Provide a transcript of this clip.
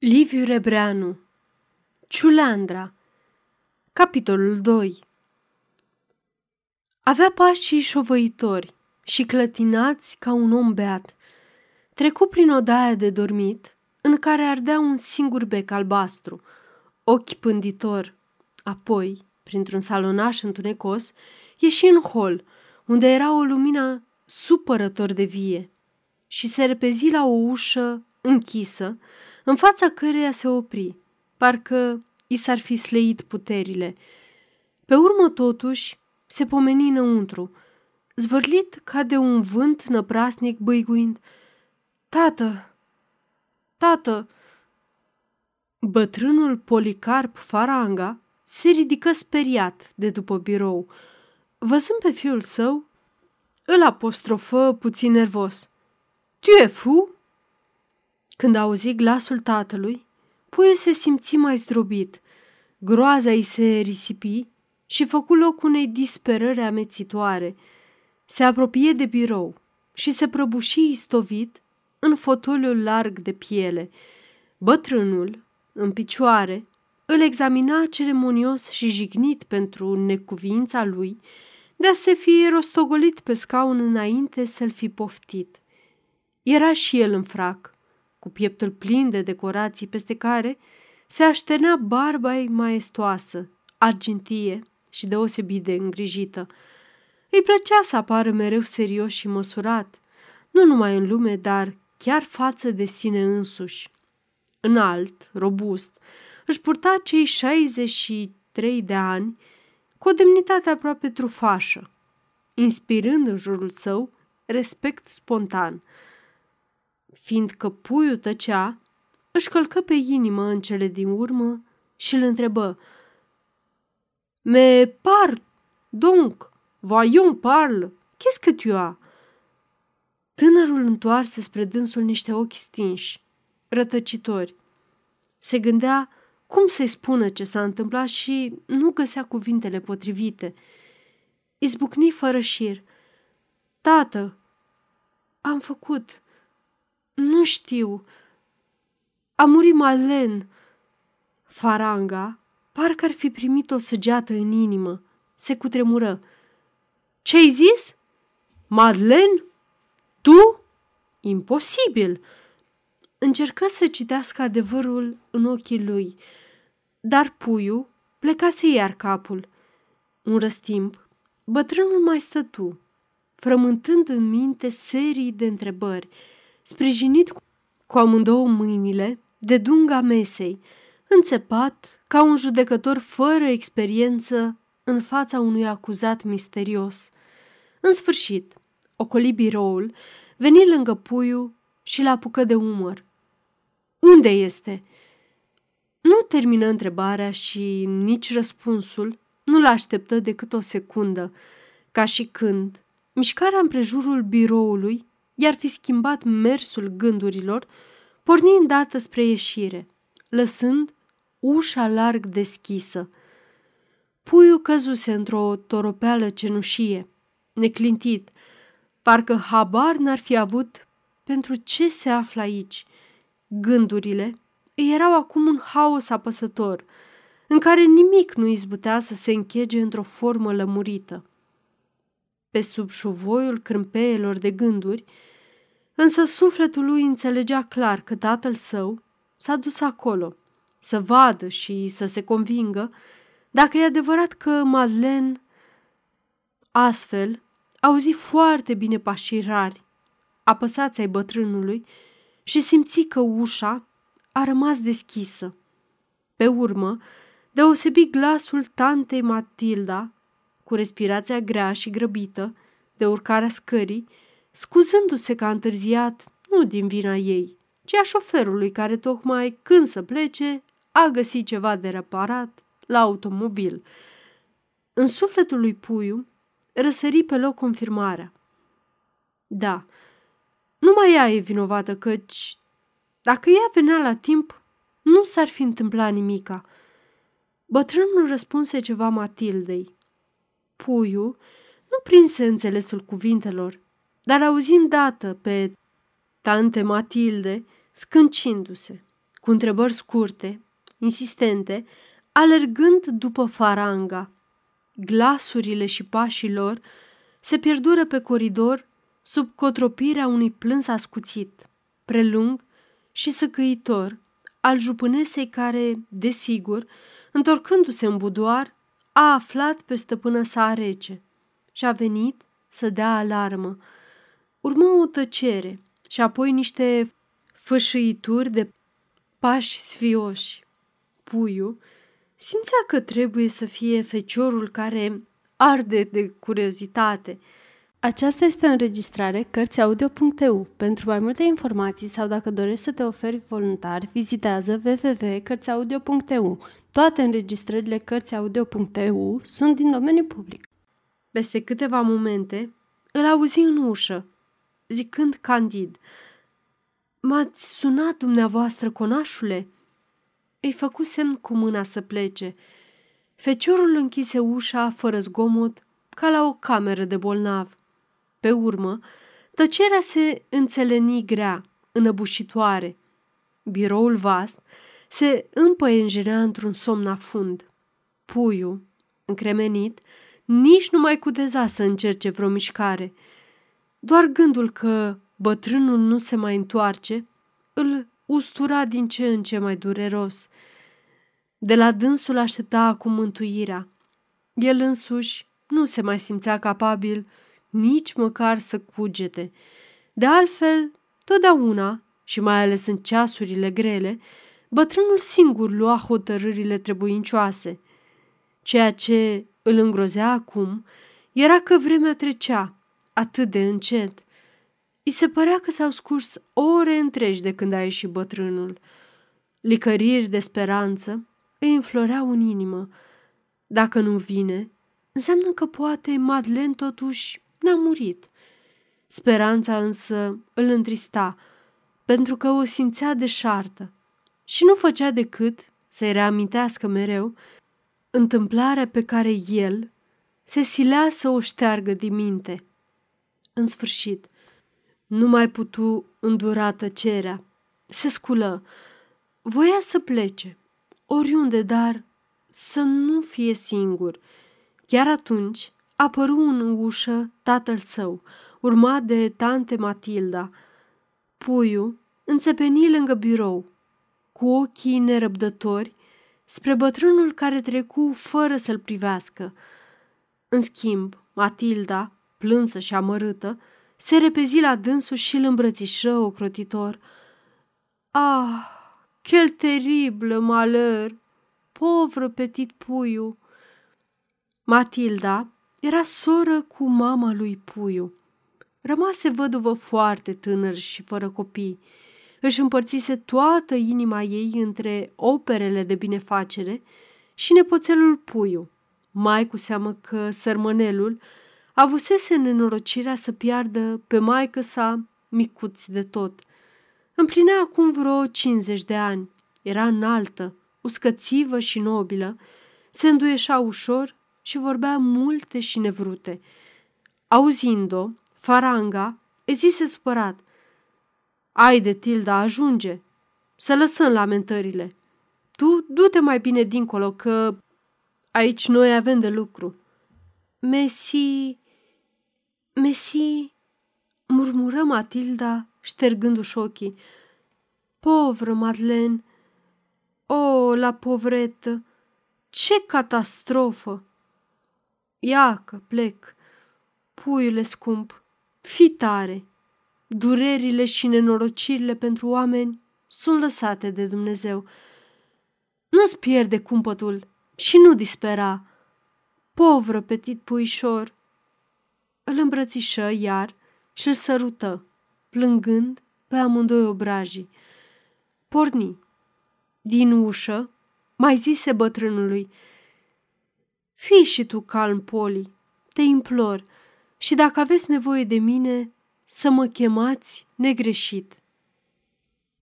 Liviu Rebreanu Ciuleandra Capitolul 2 Avea pașii șovăitori și clătinați ca un om beat. Trecu prin odaia de dormit, în care ardea un singur bec albastru, ochi pânditor. Apoi, printr-un salonaș întunecos, ieși în hol, unde era o lumină supărător de vie, și se repezi la o ușă închisă, în fața căreia se opri, parcă i s-ar fi sleit puterile. Pe urmă, totuși, se pomeni înăuntru, zvârlit ca de un vânt năprasnic băiguind. Tată! Tată! Bătrânul Policarp Faranga se ridică speriat de după birou. Văzând pe fiul său, îl apostrofă puțin nervos. Tu e fu? Când auzi glasul tatălui, puiul se simți mai zdrobit. Groaza îi se risipi și făcu loc unei disperări amețitoare. Se apropie de birou și se prăbuși istovit în fotoliul larg de piele. Bătrânul, în picioare, îl examina ceremonios și jignit pentru necuvința lui de a se fi rostogolit pe scaun înainte să-l fi poftit. Era și el în frac, cu pieptul plin de decorații peste care se așternea barba ei maestoasă, argintie și deosebit de îngrijită. Îi plăcea să apară mereu serios și măsurat, nu numai în lume, dar chiar față de sine însuși. Înalt, robust, își purta cei 63 de ani cu o demnitate aproape trufașă, inspirând în jurul său respect spontan – fiindcă puiul tăcea, își călcă pe inimă în cele din urmă și îl întrebă. Me par, donc, voyons parle, qu'est-ce que tu as? Tânărul întoarse spre dânsul niște ochi stinși, rătăcitori. Se gândea cum să-i spună ce s-a întâmplat și nu găsea cuvintele potrivite. Izbucni fără șir. Tată, am făcut, nu știu. A murit Malen. Faranga parcă ar fi primit o săgeată în inimă. Se cutremură. Ce-ai zis? Madlen? Tu? Imposibil! Încercă să citească adevărul în ochii lui, dar puiul plecase iar capul. Un răstimp, bătrânul mai stătu, frământând în minte serii de întrebări – sprijinit cu amândouă mâinile de dunga mesei, înțepat ca un judecător fără experiență în fața unui acuzat misterios. În sfârșit, ocoli biroul, veni lângă puiul și l apucă de umăr. Unde este?" Nu termină întrebarea și nici răspunsul nu l-așteptă decât o secundă, ca și când mișcarea împrejurul biroului i-ar fi schimbat mersul gândurilor, porni îndată spre ieșire, lăsând ușa larg deschisă. Puiul căzuse într-o toropeală cenușie, neclintit, parcă habar n-ar fi avut pentru ce se află aici. Gândurile îi erau acum un haos apăsător, în care nimic nu izbutea să se închege într-o formă lămurită. Pe sub șuvoiul crâmpeelor de gânduri, Însă sufletul lui înțelegea clar că tatăl său s-a dus acolo să vadă și să se convingă dacă e adevărat că Madeleine astfel auzi foarte bine pașii rari, apăsați ai bătrânului și simți că ușa a rămas deschisă. Pe urmă, deosebi glasul tantei Matilda, cu respirația grea și grăbită de urcarea scării, scuzându-se că a întârziat nu din vina ei, ci a șoferului care tocmai când să plece a găsit ceva de reparat la automobil. În sufletul lui Puiu răsări pe loc confirmarea. Da, numai ea e vinovată căci dacă ea venea la timp, nu s-ar fi întâmplat nimica. Bătrânul răspunse ceva Matildei. Puiu nu prinse înțelesul cuvintelor dar auzind dată pe tante Matilde, scâncindu-se, cu întrebări scurte, insistente, alergând după faranga. Glasurile și pașii lor se pierdură pe coridor sub cotropirea unui plâns ascuțit, prelung și săcăitor, al jupânesei care, desigur, întorcându-se în budoar, a aflat pe stăpână sa rece și a venit să dea alarmă. Urmă o tăcere și apoi niște fășăituri de pași sfioși. Puiul simțea că trebuie să fie feciorul care arde de curiozitate. Aceasta este o înregistrare Cărțiaudio.eu. Pentru mai multe informații sau dacă dorești să te oferi voluntar, vizitează www.cărțiaudio.eu. Toate înregistrările Cărțiaudio.eu sunt din domeniu public. Peste câteva momente, îl auzi în ușă, zicând candid, M-ați sunat dumneavoastră, conașule?" Îi făcu semn cu mâna să plece. Feciorul închise ușa fără zgomot, ca la o cameră de bolnav. Pe urmă, tăcerea se înțeleni grea, înăbușitoare. Biroul vast se împăienjenea într-un somn afund. Puiul, încremenit, nici nu mai cuteza să încerce vreo mișcare. Doar gândul că bătrânul nu se mai întoarce îl ustura din ce în ce mai dureros. De la dânsul aștepta acum mântuirea. El însuși nu se mai simțea capabil nici măcar să cugete. De altfel, totdeauna, și mai ales în ceasurile grele, bătrânul singur lua hotărârile trebuincioase. Ceea ce îl îngrozea acum era că vremea trecea atât de încet. I se părea că s-au scurs ore întregi de când a ieșit bătrânul. Licăriri de speranță îi înfloreau în inimă. Dacă nu vine, înseamnă că poate Madeleine totuși n-a murit. Speranța însă îl întrista, pentru că o simțea deșartă și nu făcea decât să-i reamintească mereu întâmplarea pe care el se silea să o șteargă din minte. În sfârșit, nu mai putu îndura tăcerea. Se sculă. Voia să plece, oriunde, dar să nu fie singur. Chiar atunci apăru în ușă tatăl său, urmat de tante Matilda. Puiul înțepeni lângă birou, cu ochii nerăbdători, spre bătrânul care trecu fără să-l privească. În schimb, Matilda, plânsă și amărâtă, se repezi la dânsul și îl îmbrățișă ocrotitor. Ah, quel terrible malheur! Povră petit puiu! Matilda era soră cu mama lui Puiu. Rămase văduvă foarte tânăr și fără copii. Își împărțise toată inima ei între operele de binefacere și nepoțelul Puiu, mai cu seamă că sărmănelul avusese nenorocirea să piardă pe maică sa micuți de tot. Împlinea acum vreo 50 de ani. Era înaltă, uscățivă și nobilă, se înduieșa ușor și vorbea multe și nevrute. Auzind-o, Faranga îi zise supărat. Ai de Tilda, ajunge! Să lăsăm lamentările. Tu du-te mai bine dincolo, că aici noi avem de lucru. Messi... Messi... murmură Matilda, ștergându-și ochii. Povră, Madeleine! O, la povretă! Ce catastrofă! Iacă, plec. Puiule scump, fi tare. Durerile și nenorocirile pentru oameni sunt lăsate de Dumnezeu. Nu-ți pierde cumpătul și nu dispera. Povră petit puișor. Îl îmbrățișă iar și îl sărută, plângând pe amândoi obrajii. Porni. Din ușă, mai zise bătrânului, Fii și tu calm, Poli, te implor, și dacă aveți nevoie de mine, să mă chemați negreșit.